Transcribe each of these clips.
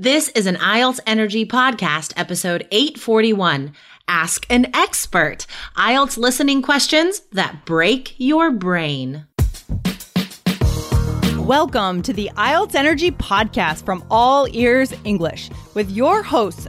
This is an IELTS Energy Podcast, episode 841. Ask an expert. IELTS listening questions that break your brain. Welcome to the IELTS Energy Podcast from All Ears English with your hosts,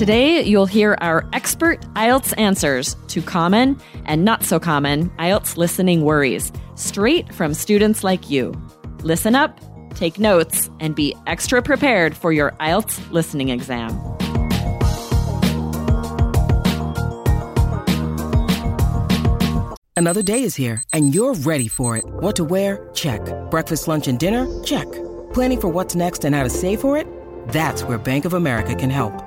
Today, you'll hear our expert IELTS answers to common and not so common IELTS listening worries, straight from students like you. Listen up, take notes, and be extra prepared for your IELTS listening exam. Another day is here, and you're ready for it. What to wear? Check. Breakfast, lunch, and dinner? Check. Planning for what's next and how to save for it? That's where Bank of America can help.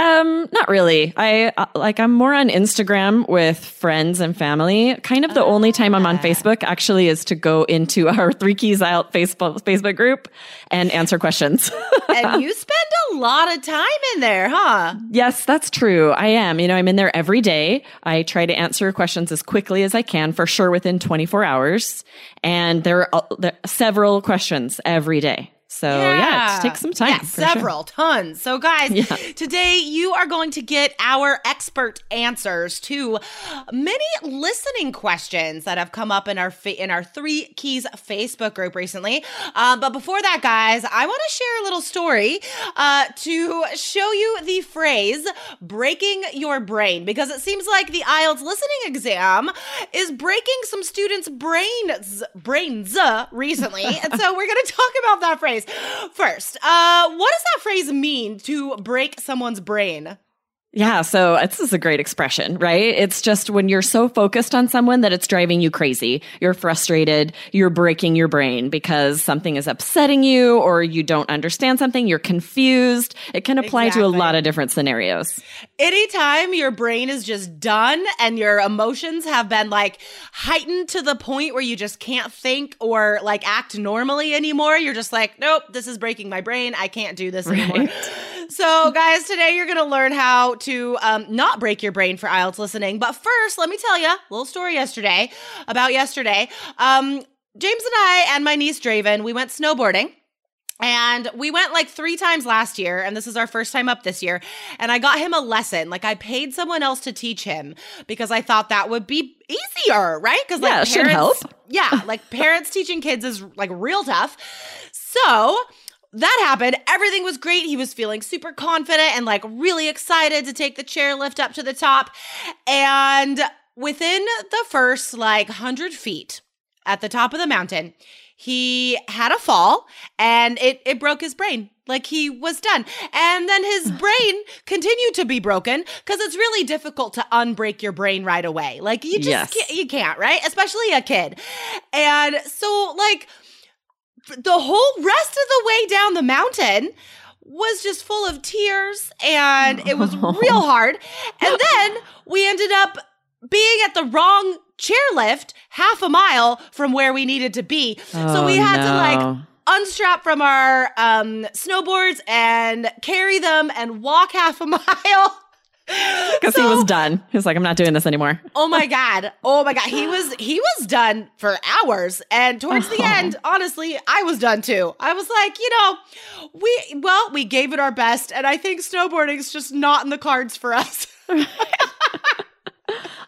Um, not really. I uh, like I'm more on Instagram with friends and family. Kind of the only time I'm on Facebook actually is to go into our Three Keys Out Facebook Facebook group and answer questions. and you spend a lot of time in there, huh? yes, that's true. I am. You know, I'm in there every day. I try to answer questions as quickly as I can, for sure within 24 hours. And there are, uh, there are several questions every day. So yeah, it takes some time. Yeah, for sure. several, tons. So guys, Yeah. today you are going to get our expert answers to many listening questions that have come up in our fa- in our Three Keys Facebook group recently. Um, but before that, guys, I want to share a little story uh, to show you the phrase "breaking your brain" because it seems like the IELTS listening exam is breaking some students' brains brains uh, recently, and so we're going to talk about that phrase first. Uh, what does that phrase mean to break someone's brain? Yeah, so this is a great expression, right? It's just when you're so focused on someone that it's driving you crazy. You're frustrated, you're breaking your brain because something is upsetting you or you don't understand something, you're confused. It can apply to a lot of different scenarios. Anytime your brain is just done and your emotions have been like heightened to the point where you just can't think or like act normally anymore, you're just like, nope, this is breaking my brain. I can't do this anymore. So, guys, today you're going to learn how to um, not break your brain for IELTS listening. But first, let me tell you a little story yesterday about yesterday. Um, James and I and my niece Draven, we went snowboarding. And we went like three times last year, and this is our first time up this year. And I got him a lesson. Like I paid someone else to teach him because I thought that would be easier, right? Because like Yeah, it should parents- help. Yeah, like parents teaching kids is like real tough. So that happened. Everything was great. He was feeling super confident and like really excited to take the chairlift up to the top. And within the first like 100 feet at the top of the mountain, he had a fall and it, it broke his brain. Like he was done. And then his brain continued to be broken because it's really difficult to unbreak your brain right away. Like you just Yes. can't, you can't, right? Especially a kid. And so like the whole rest of the way down the mountain was just full of tears and it was real hard. And then we ended up being at the wrong chairlift half a mile from where we needed to be. so we Oh, had to like unstrap from our um, snowboards and carry them and walk half a mile. Because he was done. He was like, I'm not doing this anymore. Oh my god. Oh my god. He was he was done for hours. And towards the uh-huh. end, honestly, I was done too. I was like, you know, we well, we gave it our best and I think snowboarding's just not in the cards for us.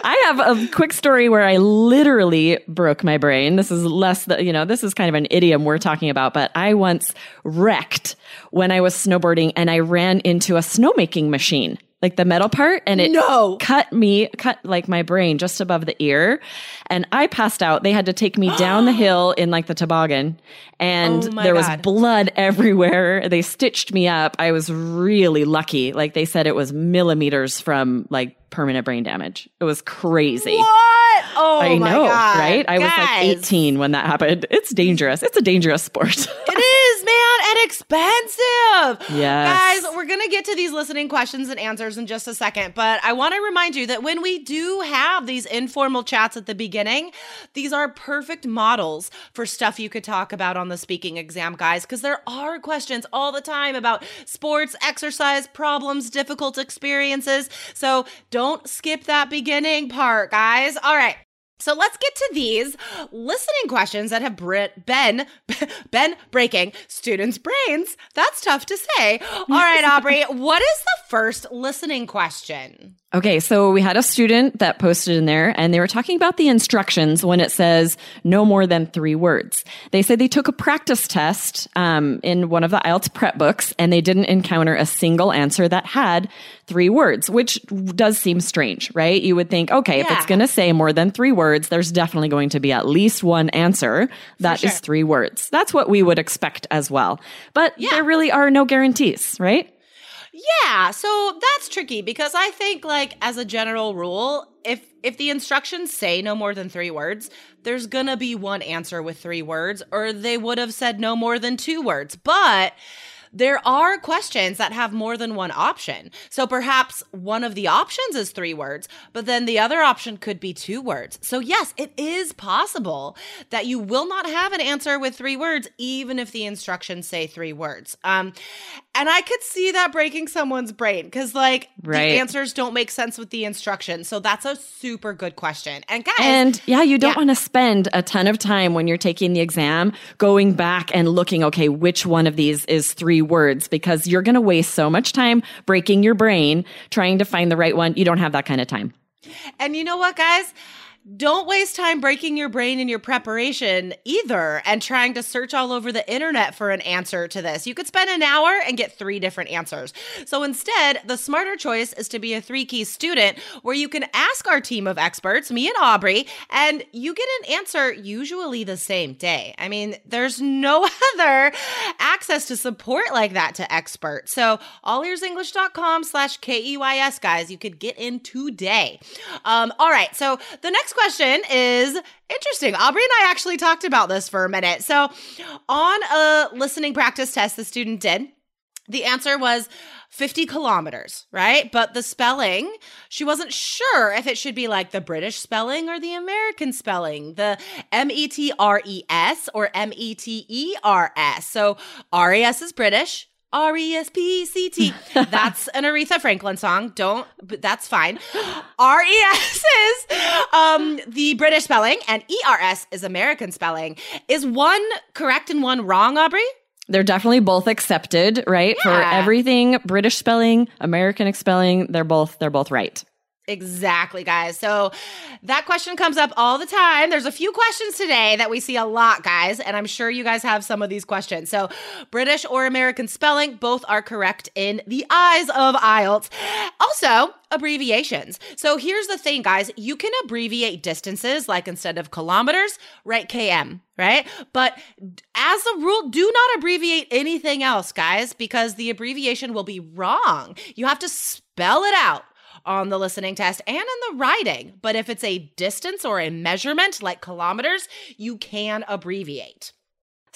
I have a quick story where I literally broke my brain. This is less that, you know, this is kind of an idiom we're talking about, but I once wrecked when I was snowboarding and I ran into a snowmaking machine. Like the metal part, and it No. cut me, cut like my brain just above the ear. And I passed out. They had to take me down the hill in like the toboggan, and Oh there was God. blood everywhere. They stitched me up. I was really lucky. Like they said, it was millimeters from like permanent brain damage. It was crazy. What? Oh I my know, God. right? I was like 18 when that happened. It's dangerous. It's a dangerous sport. It is, expensive. Yes. Guys, we're going to get to these listening questions and answers in just a second, but I want to remind you that when we do have these informal chats at the beginning, these are perfect models for stuff you could talk about on the speaking exam, guys, because there are questions all the time about sports, exercise, problems, difficult experiences. So don't skip that beginning part, guys. All right. So let's get to these listening questions that have been been breaking students' brains. That's tough to say. All right, Aubrey, what is the first listening question? Okay, so we had a student that posted in there and they were talking about the instructions when it says no more than three words. They said they took a practice test um, in one of the IELTS prep books and they didn't encounter a single answer that had three words, which does seem strange, right? You would think, okay, if it's going to say more than three words, there's definitely going to be at least one answer that is sure. three words. That's what we would expect as well. But Yeah. there really are no guarantees, right? Yeah, so that's tricky because I think like as a general rule, if if the instructions say no more than 3 words, there's going to be one answer with 3 words or they would have said no more than 2 words. But there are questions that have more than one option. So perhaps one of the options is three words, but then the other option could be two words. So, yes, it is possible that you will not have an answer with three words, even if the instructions say three words. Um, and I could see that breaking someone's brain because, like, Right. the answers don't make sense with the instructions. So, that's a super good question. And, guys, And yeah, you don't Yeah. want to spend a ton of time when you're taking the exam going back and looking, okay, which one of these is three words because you're going to waste so much time breaking your brain trying to find the right one. You don't have that kind of time. And you know what, guys? Don't waste time breaking your brain in your preparation either and trying to search all over the internet for an answer to this. You could spend an hour and get three different answers. So instead, the smarter choice is to be a three key student where you can ask our team of experts, me and Aubrey, and you get an answer usually the same day. I mean, there's no other access to support like that to experts. So allearsenglish.com slash K-E-Y-S, guys, you could get in today. Um, all right, so the next question is interesting. Aubrey and I actually talked about this for a minute. So on a listening practice test the student did, the answer was 50 kilometers, right? But the spelling, she wasn't sure if it should be like the British spelling or the American spelling, the M E T R E S or M E T E R S. So R E S is British. R E S P C T. That's an Aretha Franklin song. Don't, but that's fine. R E S is um, the British spelling, and E R S is American spelling. Is one correct and one wrong, Aubrey? They're definitely both accepted, right? For everything British spelling, American spelling, they're both they're both right. Exactly, guys. So that question comes up all the time. There's a few questions today that we see a lot, guys, and I'm sure you guys have some of these questions. So, British or American spelling, both are correct in the eyes of IELTS. Also, abbreviations. So, here's the thing, guys you can abbreviate distances, like instead of kilometers, write KM, right? But as a rule, do not abbreviate anything else, guys, because the abbreviation will be wrong. You have to spell it out on the listening test and in the writing. But if it's a distance or a measurement like kilometers, you can abbreviate.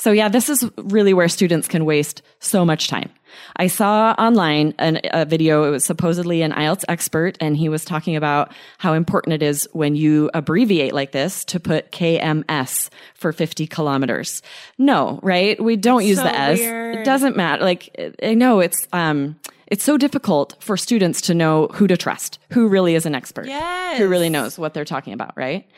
So yeah, this is really where students can waste so much time. I saw online an, a video. It was supposedly an IELTS expert, and he was talking about how important it is when you abbreviate like this to put KMS for 50 kilometers. No, right? We don't use So the S. weird. It doesn't matter. Like I know it's um it's so difficult for students to know who to trust, who really is an expert, who really knows what they're talking about, right?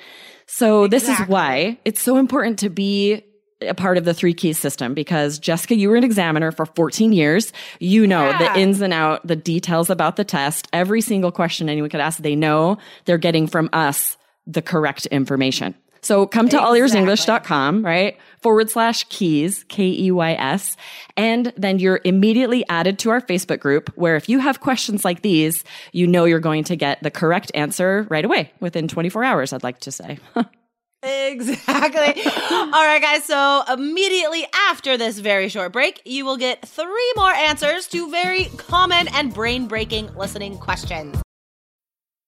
So this is why it's so important to be a part of the three keys system because Jessica, you were an examiner for 14 years. You know Yeah. the ins and out, the details about the test, every single question anyone could ask, they know they're getting from us the correct information. So come to allearsenglish.com, right? Forward slash keys, K E Y S. And then you're immediately added to our Facebook group where if you have questions like these, you know you're going to get the correct answer right away within 24 hours, I'd like to say. Exactly. All right, guys. So, immediately after this very short break, you will get three more answers to very common and brain breaking listening questions.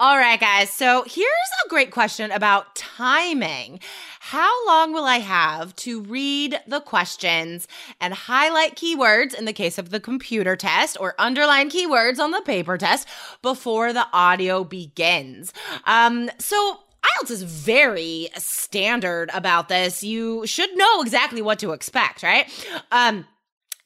All right, guys. So here's a great question about timing. How long will I have to read the questions and highlight keywords in the case of the computer test or underline keywords on the paper test before the audio begins? Um, so IELTS is very standard about this. You should know exactly what to expect, right? Um,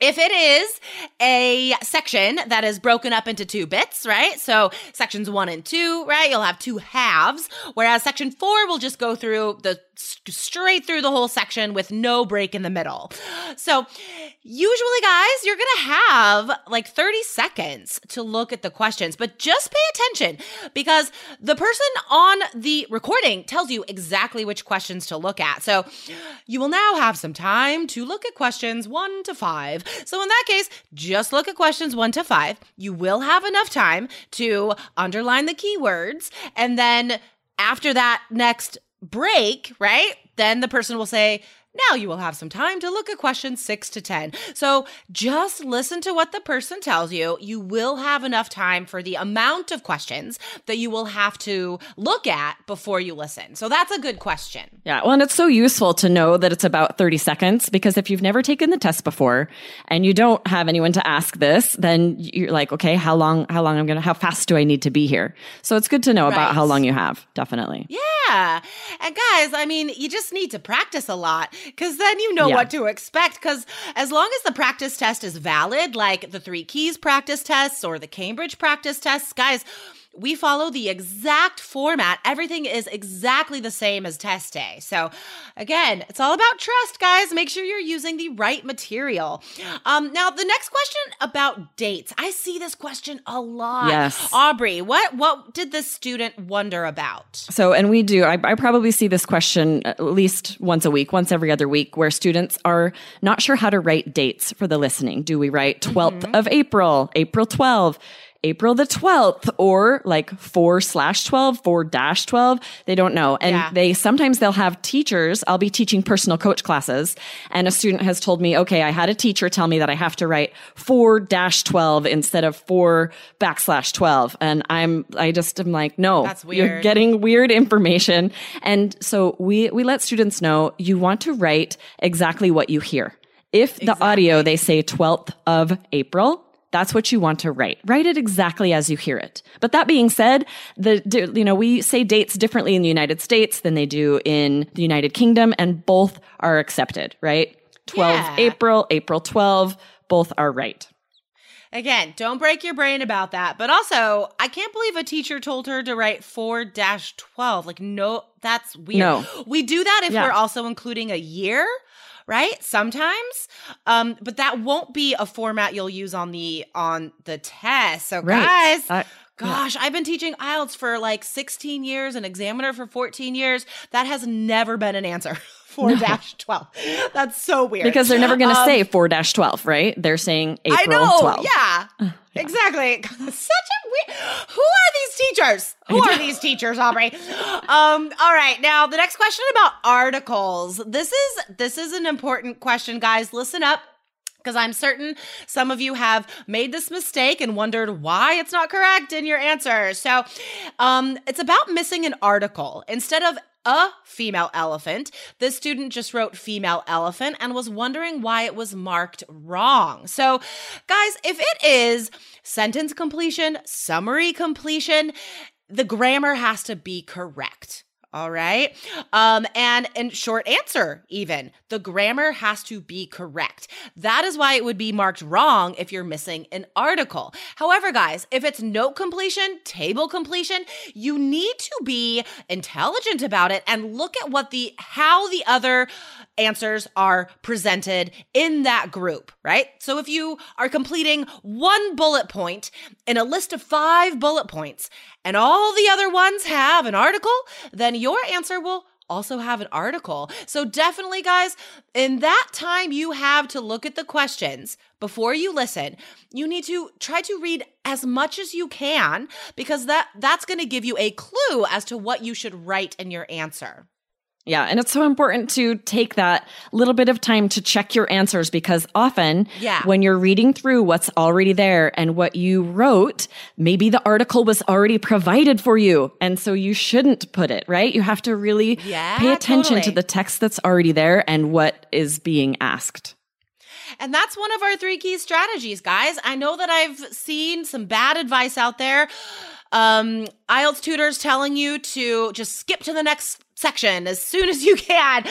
if it is a section that is broken up into two bits, right? So sections one and two, right? You'll have two halves, whereas section four will just go through the straight through the whole section with no break in the middle. So usually, guys, you're going to have like 30 seconds to look at the questions, but just pay attention because the person on the recording tells you exactly which questions to look at. So you will now have some time to look at questions one to five. So in that case, just look at questions one to five. You will have enough time to underline the keywords. And then after that next break, right? Then the person will say, now you will have some time to look at questions six to 10. So just listen to what the person tells you. You will have enough time for the amount of questions that you will have to look at before you listen. So that's a good question. Yeah. Well, and it's so useful to know that it's about 30 seconds because if you've never taken the test before and you don't have anyone to ask this, then you're like, okay, how long, how long I'm going to, how fast do I need to be here? So it's good to know right. about how long you have. Definitely. Yeah. And guys, I mean, you just need to practice a lot because then you know yeah. what to expect. Because as long as the practice test is valid, like the three keys practice tests or the Cambridge practice tests, guys, we follow the exact format. Everything is exactly the same as test day. So, again, it's all about trust, guys. Make sure you're using the right material. Um, now, the next question about dates. I see this question a lot. Yes, Aubrey, what what did the student wonder about? So, and we do. I, I probably see this question at least once a week, once every other week, where students are not sure how to write dates for the listening. Do we write 12th mm-hmm. of April, April 12? April the 12th or like 4 slash 12, 4 dash 12. They don't know. And yeah. they sometimes they'll have teachers. I'll be teaching personal coach classes and a student has told me, okay, I had a teacher tell me that I have to write 4 dash 12 instead of 4 backslash 12. And I'm, I just am like, no, That's weird. you're getting weird information. And so we, we let students know you want to write exactly what you hear. If the exactly. audio, they say 12th of April, that's what you want to write. Write it exactly as you hear it. But that being said, the, you know, we say dates differently in the United States than they do in the United Kingdom and both are accepted, right? 12 yeah. April, April 12, both are right. Again, don't break your brain about that. But also, I can't believe a teacher told her to write 4 12. Like, no, that's weird. No. We do that if yeah. we're also including a year right? Sometimes. Um, but that won't be a format you'll use on the on the test. So right. guys, Gosh, yeah. I've been teaching IELTS for like 16 years, an examiner for 14 years. That has never been an answer. 4 12. That's so weird. Because they're never going to um, say 4 12, right? They're saying April I know, 12. Yeah. yeah. Exactly. Such a weird. Who are these teachers? Who are these teachers, Aubrey? Um, all right. Now, the next question about articles. This is this is an important question, guys. Listen up because I'm certain some of you have made this mistake and wondered why it's not correct in your answer. So, um, it's about missing an article. Instead of a female elephant. This student just wrote female elephant and was wondering why it was marked wrong. So, guys, if it is sentence completion, summary completion, the grammar has to be correct. All right. Um, and in short answer, even the grammar has to be correct. That is why it would be marked wrong if you're missing an article. However, guys, if it's note completion, table completion, you need to be intelligent about it and look at what the how the other answers are presented in that group, right? So if you are completing one bullet point in a list of five bullet points and all the other ones have an article, then your answer will also have an article. So definitely guys, in that time you have to look at the questions before you listen, you need to try to read as much as you can because that that's going to give you a clue as to what you should write in your answer. Yeah, and it's so important to take that little bit of time to check your answers because often Yeah. when you're reading through what's already there and what you wrote, maybe the article was already provided for you. And so you shouldn't put it, right? You have to really Yeah, pay attention to the text that's already there and what is being asked. And that's one of our three key strategies, guys. I know that I've seen some bad advice out there. Um, IELTS tutors telling you to just skip to the next section as soon as you can.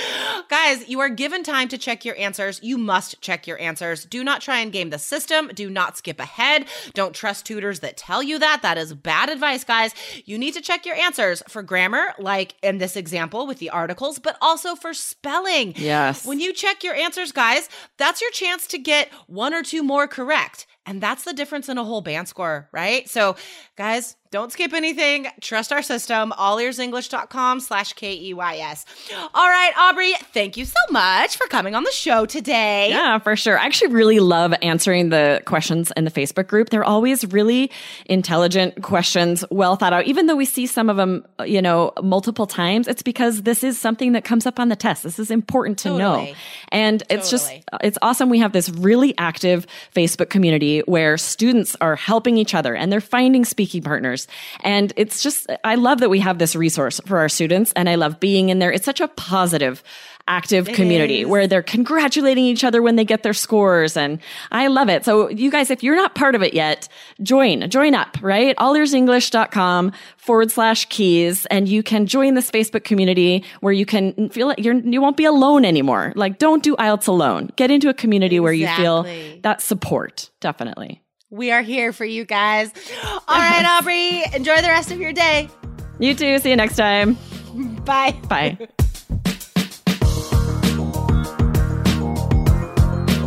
Guys, you are given time to check your answers. You must check your answers. Do not try and game the system. Do not skip ahead. Don't trust tutors that tell you that. That is bad advice, guys. You need to check your answers for grammar, like in this example with the articles, but also for spelling. Yes. When you check your answers, guys, that's your chance to get one or two more correct. And that's the difference in a whole band score, right? So, guys, don't skip anything. Trust our system, allearsenglish.com slash K-E-Y-S. All right, Aubrey, thank you so much for coming on the show today. Yeah, for sure. I actually really love answering the questions in the Facebook group. They're always really intelligent questions, well thought out. Even though we see some of them, you know, multiple times, it's because this is something that comes up on the test. This is important to know. And it's just, it's awesome. We have this really active Facebook community where students are helping each other and they're finding speaking partners. And it's just, I love that we have this resource for our students and I love being in there. It's such a positive, active community is. where they're congratulating each other when they get their scores. And I love it. So you guys, if you're not part of it yet, join, join up, right? allearsenglish.com forward slash keys. And you can join this Facebook community where you can feel like you're, you won't be alone anymore. Like don't do IELTS alone. Get into a community where you feel that support. Definitely. We are here for you guys. All right, Aubrey, enjoy the rest of your day. You too. See you next time. Bye. Bye.